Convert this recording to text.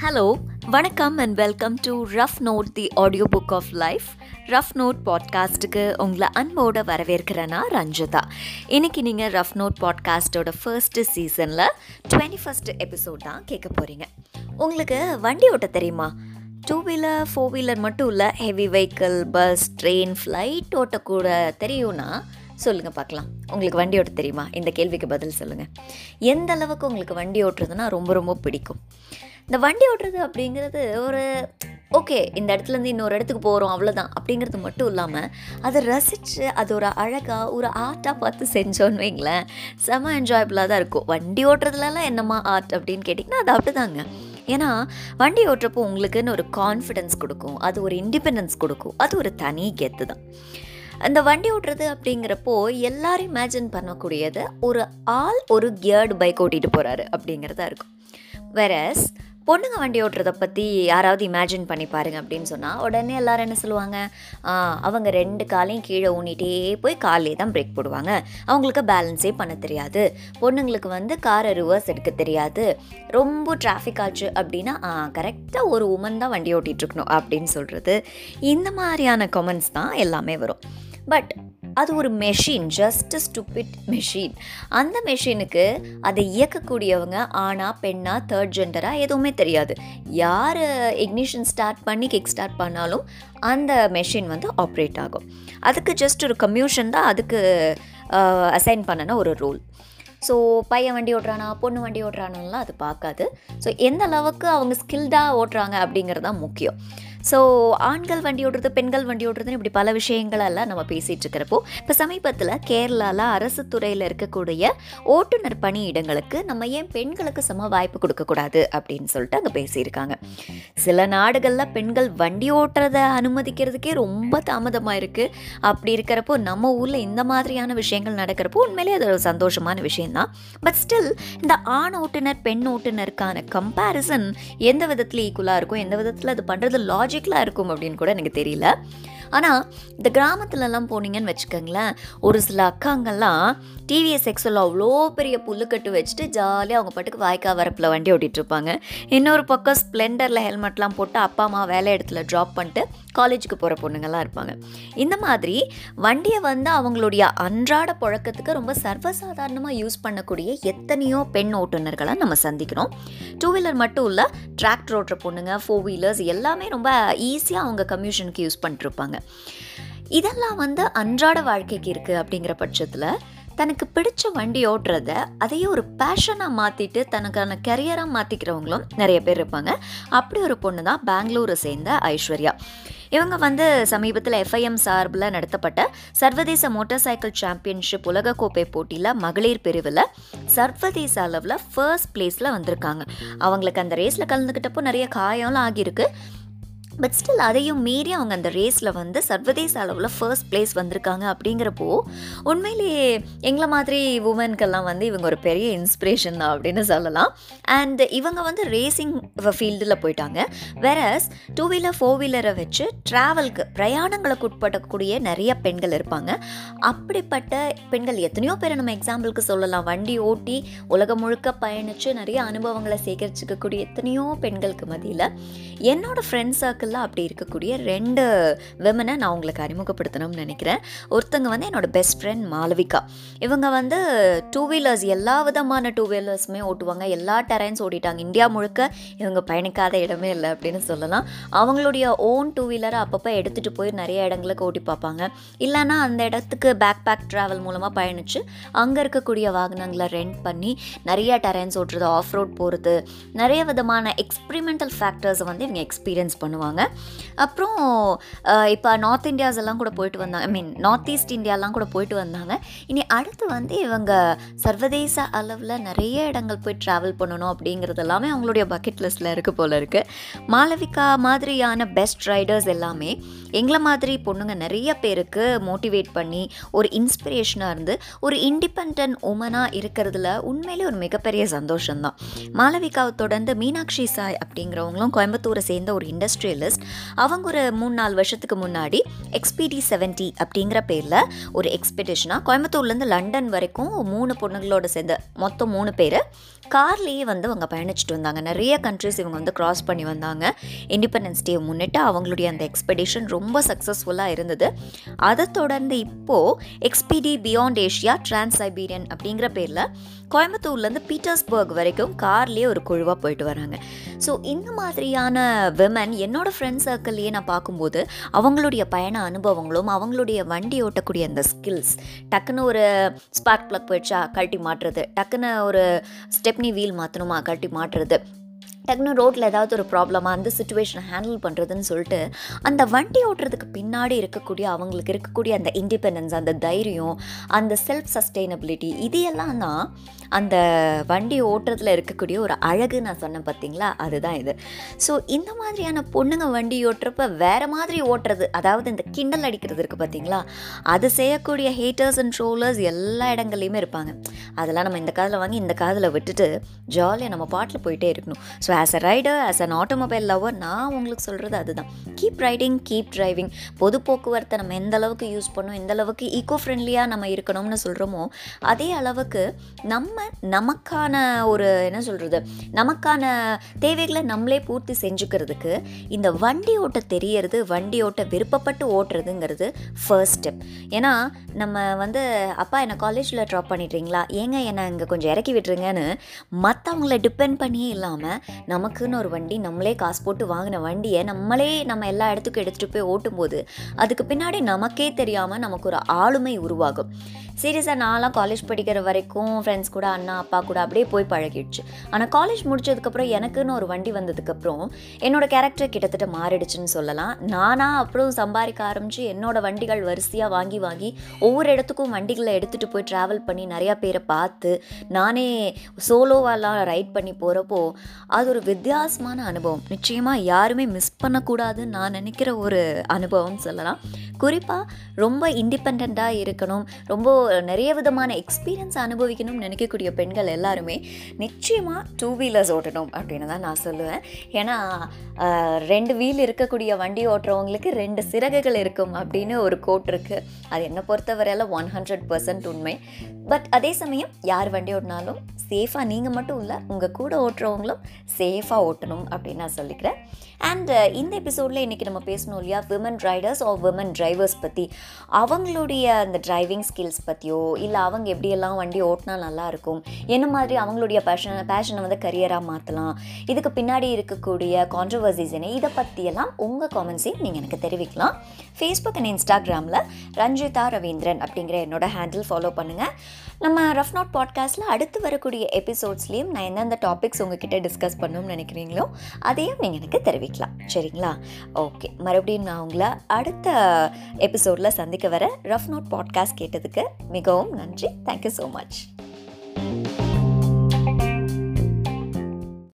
Hello வணக்கம் and welcome to rough note the audio book of life rough note பாட்காஸ்ட்டுக்கு உங்களை அன்போடு வரவேற்கிறேன்னா ரஞ்சிதா. இன்றைக்கி நீங்கள் ரஃப் நோட் பாட்காஸ்ட்டோட ஃபர்ஸ்ட்டு சீசனில் டுவெண்ட்டி ஃபஸ்ட் எபிசோட் தான் கேட்க போகிறீங்க உங்களுக்கு வண்டி ஓட்ட தெரியுமா? டூ வீலர் ஃபோர் வீலர் மட்டும் இல்லை heavy vehicle bus train flight ஓட்டக்கூட தெரியும்னா சொல்லுங்கள் பார்க்கலாம். உங்களுக்கு வண்டி ஓட்ட தெரியுமா? இந்த கேள்விக்கு பதில் சொல்லுங்கள் எந்த அளவுக்கு உங்களுக்கு வண்டி ஓட்டுறதுனா ரொம்ப ரொம்ப பிடிக்கும். இந்த வண்டி ஓட்டுறது அப்படிங்கிறது ஒரு ஓகே இந்த இடத்துலேருந்து இன்னொரு இடத்துக்கு போகிறோம் அவ்வளோதான் அப்படிங்கிறது மட்டும் இல்லாமல் அதை ரசித்து அது ஒரு அழகாக ஒரு ஆர்ட்டாக பார்த்து செஞ்சோன்னு வைங்களேன் செம என்ஜாயபுளாக தான் இருக்கும். வண்டி ஓட்டுறதுலலாம் என்னம்மா ஆர்ட் அப்படின்னு கேட்டிங்கன்னா அது அப்படிதாங்க. ஏன்னா வண்டி ஓட்டுறப்போ உங்களுக்குன்னு ஒரு கான்ஃபிடென்ஸ் கொடுக்கும். அது ஒரு இண்டிபெண்டன்ஸ் கொடுக்கும். அது ஒரு தனி கெத்து தான். அந்த வண்டி ஓட்டுறது அப்படிங்கிறப்போ எல்லாரும் இமேஜின் பண்ணக்கூடியது ஒரு ஆள் ஒரு கியர்டு பைக் ஓட்டிகிட்டு போகிறாரு அப்படிங்கிறதா இருக்கும். வேறஸ் பொண்ணுங்க வண்டி ஓட்டுறதை பற்றி யாராவது இமேஜின் பண்ணி பாருங்க அப்படின்னு சொன்னால் உடனே எல்லாரும் என்ன சொல்லுவாங்க? அவங்க ரெண்டு காலையும் கீழே ஊனிட்டே போய் காலையே தான் பிரேக் போடுவாங்க. அவங்களுக்கு பேலன்ஸே பண்ண தெரியாது. பொண்ணுங்களுக்கு வந்து காரை ரிவர்ஸ் எடுக்க தெரியாது. ரொம்ப டிராஃபிக் ஆச்சு அப்படின்னா கரெக்டாக ஒரு உமன் தான் வண்டி ஓட்டிகிட்ருக்கணும் அப்படின்னு சொல்கிறது இந்த மாதிரியான கமெண்ட்ஸ் தான் எல்லாமே வரும். பட் அது ஒரு மெஷின் ஜஸ்ட் ஸ்டூபிட் மெஷின் அந்த மெஷினுக்கு அதை இயக்கக்கூடியவங்க ஆணா பெண்ணா தேர்ட் ஜெண்டரா எதுவுமே தெரியாது. யார் இக்னிஷன் ஸ்டார்ட் பண்ணி கிக் ஸ்டார்ட் பண்ணாலும் அந்த மெஷின் வந்து ஆப்ரேட் ஆகும். அதுக்கு ஜஸ்ட் ஒரு கம்யூஷன் தான் அதுக்கு அசைன் பண்ணன ஒரு ரூல் ஸோ பையன் வண்டி ஓட்டுறானா பொண்ணு வண்டி ஓட்டுறானுலாம் அது பார்க்காது. ஸோ எந்த அளவுக்கு அவங்க ஸ்கில்டாக ஓட்டுறாங்க அப்படிங்கிறது தான் முக்கியம். ஸோ ஆண்கள் வண்டி ஓட்டுறது பெண்கள் வண்டி ஓட்டுறதுன்னு இப்படி பல விஷயங்களெல்லாம் நம்ம பேசிகிட்டு இருக்கிறப்போ இப்போ சமீபத்தில் கேரளாவில் அரசு துறையில் இருக்கக்கூடிய ஓட்டுநர் பணியிடங்களுக்கு நம்ம ஏன் பெண்களுக்கு சம வாய்ப்பு கொடுக்கக்கூடாது அப்படின்னு சொல்லிட்டு அங்கே பேசியிருக்காங்க. சில நாடுகளில் பெண்கள் வண்டி ஓட்டுறதை அனுமதிக்கிறதுக்கே ரொம்ப தாமதமாக இருக்குது அப்படி இருக்கிறப்போ நம்ம ஊரில் இந்த மாதிரியான விஷயங்கள் நடக்கிறப்போ உண்மையிலே அது ஒரு சந்தோஷமான விஷயந்தான் பட் ஸ்டில் இந்த ஆண் ஓட்டுநர் பெண் ஓட்டுநருக்கான கம்பேரிசன் எந்த விதத்தில் ஈக்குவலாக இருக்கும் எந்த விதத்தில் அது பண்ணுறது லாஜ் லாஜிக்கலாக இருக்கும் அப்படின்னு கூட எனக்கு தெரியல. ஆனால் இந்த கிராமத்துலலாம் போனீங்கன்னு வச்சுக்கோங்களேன் ஒரு சில அக்காங்கள்லாம் டிவிஎஸ் எக்ஸில் அவ்வளோ பெரிய புல்லுக்கட்டு வச்சுட்டு ஜாலியாக அவங்க பாட்டுக்கு வாய்க்கா வரப்பில் வண்டி ஓட்டிகிட்ருப்பாங்க இன்னொரு பக்கம் ஸ்ப்ளெண்டரில் ஹெல்மெட்லாம் போட்டு அப்பா அம்மா வேலை இடத்துல ட்ராப் பண்ணிட்டு காலேஜுக்கு போகிற பொண்ணுங்கள்லாம் இருப்பாங்க. இந்த மாதிரி வண்டியை வந்து அவங்களுடைய அன்றாட புழக்கத்துக்கு ரொம்ப சர்வசாதாரணமாக யூஸ் பண்ணக்கூடிய எத்தனையோ பெண் ஓட்டுநர்களை நம்ம சந்திக்கிறோம். டூ வீலர் மட்டும் இல்லை டிராக்டர் ஓட்டுற பொண்ணுங்க ஃபோர் வீலர்ஸ் எல்லாமே ரொம்ப ஈஸியாக அவங்க கம்யூஷனுக்கு யூஸ் பண்ணிட்டுருப்பாங்க. இதெல்லாம் வந்து அன்றாட வாழ்க்கைக்கு இருக்குது அப்படிங்கிற பட்சத்தில் தனக்கு பிடிச்ச வண்டி ஓட்டுறத அதையே ஒரு பேஷனாக மாற்றிட்டு தனக்கான கரியராக மாற்றிக்கிறவங்களும் நிறைய பேர் இருப்பாங்க. அப்படி ஒரு பொண்ணு தான் பெங்களூரை சேர்ந்த ஐஸ்வர்யா. இவங்க வந்து சமீபத்தில் எஃப்ஐஎம் சார்பில் நடத்தப்பட்ட சர்வதேச மோட்டார் சைக்கிள் சாம்பியன்ஷிப் உலகக்கோப்பை போட்டியில் மகளிர் பிரிவில் சர்வதேச அளவில் ஃபர்ஸ்ட் பிளேஸில் வந்திருக்காங்க. அவங்களுக்கு அந்த ரேஸில் கலந்துக்கிட்டப்போ நிறைய காயம்லாம் ஆகியிருக்கு. பட் ஸ்டில் அதையும் மீறி அவங்க அந்த ரேஸில் வந்து சர்வதேச அளவில் ஃபர்ஸ்ட் பிளேஸ் வந்திருக்காங்க அப்படிங்கிறப்போ உண்மையிலேயே எங்களை மாதிரி உமனுக்கெல்லாம் வந்து இவங்க ஒரு பெரிய இன்ஸ்பிரேஷன் தான் அப்படின்னு சொல்லலாம். அண்ட் இவங்க வந்து ரேசிங் ஃபீல்டில் போயிட்டாங்க. வேறஸ் டூ வீலர் ஃபோர் வீலரை வச்சு ட்ராவல்க்கு பிரயாணங்களுக்கு உட்படக்கூடிய நிறைய பெண்கள் இருப்பாங்க. அப்படிப்பட்ட பெண்கள் எத்தனையோ பேரை நம்ம எக்ஸாம்பிளுக்கு சொல்லலாம். வண்டி ஓட்டி உலகம் முழுக்க பயணித்து நிறைய அனுபவங்களை சேகரிச்சுக்கக்கூடிய எத்தனையோ பெண்களுக்கு மதியில் என்னோடய ஃப்ரெண்ட் சர்க்கிள் சர்க்கிளில் அப்படி இருக்கக்கூடிய ரெண்டு விமனை நான் உங்களுக்கு அறிமுகப்படுத்தணும்னு நினைக்கிறேன். ஒருத்தங்க வந்து என்னோடய பெஸ்ட் ஃப்ரெண்ட் மாளவிகா. இவங்க வந்து டூ வீலர்ஸ் எல்லா விதமான டூ வீலர்ஸுமே ஓட்டுவாங்க. எல்லா டெரைன்ஸ் ஓட்டிட்டாங்க இந்தியா முழுக்க இவங்க பயணிக்காத இடமே இல்லை அப்படின்னு சொல்லலாம். அவங்களுடைய ஓன் டூ வீலரை அப்பப்போ எடுத்துகிட்டு போய் நிறைய இடங்களுக்கு ஓட்டி பார்ப்பாங்க. இல்லைன்னா அந்த இடத்துக்கு பேக் பேக் ட்ராவல் மூலமாக பயணித்து அங்கே இருக்கக்கூடிய வாகனங்களை ரெண்ட் பண்ணி நிறைய டெரைன்ஸ் ஓட்டுறது ஆஃப் ரோட் போகிறது நிறைய விதமான எக்ஸ்பிரிமெண்டல் ஃபேக்டர்ஸை வந்து இவங்க எக்ஸ்பீரியன்ஸ் பண்ணுவாங்க. அப்புறம் இப்போ நார்த் இந்தியாஸ் எல்லாம் கூட போயிட்டு வந்தாங்க. ஐ மீன் நார்த் ஈஸ்ட் இந்தியாலாம் கூட போயிட்டு வந்தாங்க. இனி அடுத்து வந்து இவங்க சர்வதேச அளவில் நிறைய இடங்கள் போய் ட்ராவல் பண்ணணும் அப்படிங்கிறது எல்லாமே அவங்களுடைய பக்கெட் லிஸ்ட்டில் இருக்குது போல இருக்குது மாளவிகா மாதிரியான பெஸ்ட் ரைடர்ஸ் எல்லாமே எங்களை மாதிரி பொண்ணுங்க நிறைய பேருக்கு மோட்டிவேட் பண்ணி ஒரு இன்ஸ்பிரேஷனாக இருந்து ஒரு இண்டிபெண்ட் உமனாக இருக்கிறதுல உண்மையிலே ஒரு மிகப்பெரிய சந்தோஷம்தான். மாளவிகாவை தொடர்ந்து மீனாட்சி சாய் அப்படிங்கிறவங்களும் கோயம்புத்தூரை சேர்ந்த ஒரு இண்டஸ்ட்ரியல் ஸ்பெஷலிஸ்ட். அவங்க ஒரு மூணு நாலு வருஷத்துக்கு முன்னாடி எக்ஸ்பிடி செவன்ட்டி அப்படிங்கிற பேரில் ஒரு எக்ஸ்பெடிஷனாக கோயம்புத்தூர்லேருந்து லண்டன் வரைக்கும் மூணு பொண்ணுங்களோட சேர்ந்து மொத்தம் மூணு பேர் கார்லேயே வந்து அவங்க பயணிச்சுட்டு வந்தாங்க. நிறைய கண்ட்ரிஸ் இவங்க வந்து க்ராஸ் பண்ணி வந்தாங்க. இண்டிபெண்டன்ஸ் டே முன்னிட்டு அவங்களுடைய அந்த எக்ஸ்பெடிஷன் ரொம்ப சக்ஸஸ்ஃபுல்லாக இருந்தது. அதை தொடர்ந்து இப்போது XPD beyond Asia trans Siberian அப்படிங்கிற பேரில் கோயம்புத்தூர்லேருந்து பீட்டர்ஸ்பர்க் வரைக்கும் கார்லேயே ஒரு குழுவாக போயிட்டு வராங்க. ஸோ இந்த மாதிரியான விமன் என்னோடய ஃப்ரெண்ட் சர்க்கிள்லேயே நான் பார்க்கும்போது அவங்களுடைய பயண அனுபவங்களும் அவங்களுடைய வண்டி ஓட்டக்கூடிய அந்த ஸ்கில்ஸ் டக்குன்னு ஒரு ஸ்பார்க் ப்ளக் போயிடுச்சா கழட்டி மாட்டுறது டக்குன்னு ஒரு ஸ்டெப்னி வீல் மாற்றணுமா கழட்டி மாட்டுறது டக்குனு ரோட்டில் ஏதாவது ஒரு ப்ராப்ளமாக அந்த சுச்சுவேஷனை ஹேண்டில் பண்ணுறதுன்னு சொல்லிட்டு அந்த வண்டி ஓட்டுறதுக்கு பின்னாடி இருக்கக்கூடிய அவங்களுக்கு இருக்கக்கூடிய அந்த இண்டிபெண்டன்ஸ் அந்த தைரியம் அந்த செல்ஃப் சஸ்டெயினபிலிட்டி இது எல்லாம் தான் அந்த வண்டி ஓட்டுறதுல இருக்கக்கூடிய ஒரு அழகு நான் சொன்னேன் பார்த்தீங்களா அதுதான் இது. ஸோ இந்த மாதிரியான பொண்ணுங்க வண்டி ஓட்டுறப்ப வேறு மாதிரி ஓட்டுறது அதாவது இந்த கிண்டல் அடிக்கிறது இருக்குது பார்த்தீங்களா அது செய்யக்கூடிய ஹேட்டர்ஸ் அண்ட் ட்ரோலர்ஸ் எல்லா இடங்கள்லையுமே இருப்பாங்க. அதெல்லாம் நம்ம இந்த காதில் வாங்கி இந்த காதில் விட்டுட்டு ஜாலியாக நம்ம பாட்டில் போயிட்டே இருக்கணும். So as a rider as an automobile lover நான் உங்களுக்கு சொல்கிறது அதுதான். கீப் ரைடிங் கீப் டிரைவிங் பொது போக்குவரத்தை நம்ம எந்த அளவுக்கு யூஸ் பண்ணோம் எந்த அளவுக்கு ஈக்கோ ஃப்ரெண்ட்லியாக நம்ம இருக்கணும்னு சொல்கிறோமோ அதே அளவுக்கு நம்ம நமக்கான ஒரு என்ன சொல்கிறது நமக்கான தேவைகளை நம்மளே பூர்த்தி செஞ்சுக்கிறதுக்கு இந்த வண்டி ஓட்ட தெரியறது வண்டி ஓட்ட விருப்பப்பட்டு ஓட்டுறதுங்கிறது ஃபர்ஸ்ட் ஸ்டெப் ஏன்னா நம்ம வந்து அப்பா என்னை காலேஜில் ட்ராப் பண்ணிடுறீங்களா? ஏங்க என்னை இங்கே கொஞ்சம் இறக்கி விட்டுருங்கன்னு மற்றவங்கள டிபெண்ட் பண்ணியே இல்லாமல் நமக்குன்னு ஒரு வண்டி நம்மளே காசு போட்டு வாங்கின வண்டியை நம்மளே நம்ம எல்லா இடத்துக்கும் எடுத்துகிட்டு போய் ஓட்டும்போது அதுக்கு பின்னாடி நமக்கே தெரியாமல் நமக்கு ஒரு ஆளுமை உருவாகும். சீரியஸாக நான்லாம் காலேஜ் படிக்கிற வரைக்கும் ஃப்ரெண்ட்ஸ் கூட அண்ணா அப்பா கூட அப்படியே போய் பழகிடுச்சு. ஆனால் காலேஜ் முடிச்சதுக்கப்புறம் எனக்குன்னு ஒரு வண்டி வந்ததுக்கப்புறம் என்னோட கேரக்டர் கிட்டத்தட்ட மாறிடுச்சுன்னு சொல்லலாம். நானாக அப்புறம் சம்பாதிக்க ஆரம்பித்து என்னோட வண்டிகள் வரிசையாக வாங்கி வாங்கி ஒவ்வொரு இடத்துக்கும் வண்டிகளை எடுத்துகிட்டு போய் ட்ராவல் பண்ணி நிறையா பேரை பார்த்து நானே சோலோவாலாம் ரைட் பண்ணி போகிறப்போ அது ஒரு வித்தியாசமான அனுபவம். நிச்சயமாக யாருமே மிஸ் பண்ணக்கூடாதுன்னு நான் நினைக்கிற ஒரு அனுபவம்னு சொல்லலாம். குறிப்பாக ரொம்ப இண்டிபெண்ட்டாக இருக்கணும். ரொம்ப நிறைய விதமான எக்ஸ்பீரியன்ஸ் அனுபவிக்கணும்னு நினைக்கக்கூடிய பெண்கள் எல்லாருமே நிச்சயமாக டூ வீலர்ஸ் ஓட்டணும் அப்படின்னு தான் நான் சொல்லுவேன். ஏன்னா ரெண்டு வீல் இருக்கக்கூடிய வண்டி ஓட்டுறவங்களுக்கு ரெண்டு சிறகுகள் இருக்கும் அப்படின்னு ஒரு கோட் இருக்குது அது என்னை பொறுத்தவரையில் ஒன் ஹண்ட்ரட் பர்சன்ட் உண்மை. பட் அதே சமயம் யார் வண்டி ஓட்டினாலும் சேஃபாக நீங்கள் மட்டும் இல்லை உங்கள் கூட ஓட்டுறவங்களும் சேஃபாக ஓட்டணும் அப்படின்னு நான் சொல்லிக்கிறேன். அண்ட் இந்த எபிசோடில் இன்றைக்கி நம்ம பேசணும் இல்லையா women riders or women drivers பற்றி அவங்களுடைய அந்த டிரைவிங் ஸ்கில்ஸ் பற்றி பற்றியோ இல்லை அவங்க எப்படியெல்லாம் வண்டி ஓட்டினா நல்லாயிருக்கும் என்ன மாதிரி அவங்களுடைய பேஷன் பேஷனை வந்து கரியராக மாற்றலாம் இதுக்கு பின்னாடி இருக்கக்கூடிய கான்ட்ரவர்சிஸ் என்ன? இதை பற்றியெல்லாம் உங்கள் காமெண்ட்ஸையும் நீங்கள் எனக்கு தெரிவிக்கலாம். ஃபேஸ்புக் அண்ட் இன்ஸ்டாகிராமில் ரஞ்சிதா ரவீந்திரன் அப்படிங்கிற என்னோட ஹேண்டில் ஃபாலோ பண்ணுங்கள் நம்ம ரஃப் நோட் பாட்காஸ்ட்டில் அடுத்து வரக்கூடிய எபிசோட்ஸ்லேயும் நான் எந்தெந்த டாபிக்ஸ் உங்ககிட்ட டிஸ்கஸ் பண்ணணும்னு நினைக்கிறீங்களோ அதையும் நீங்கள் எனக்கு தெரிவிக்கலாம். சரிங்களா? ஓகே மறுபடியும் நான் உங்களை அடுத்த எபிசோடில் சந்திக்க வர ரஃப் நோட் பாட்காஸ்ட் கேட்டதுக்கு மிகவும் நன்றி. Thank you so much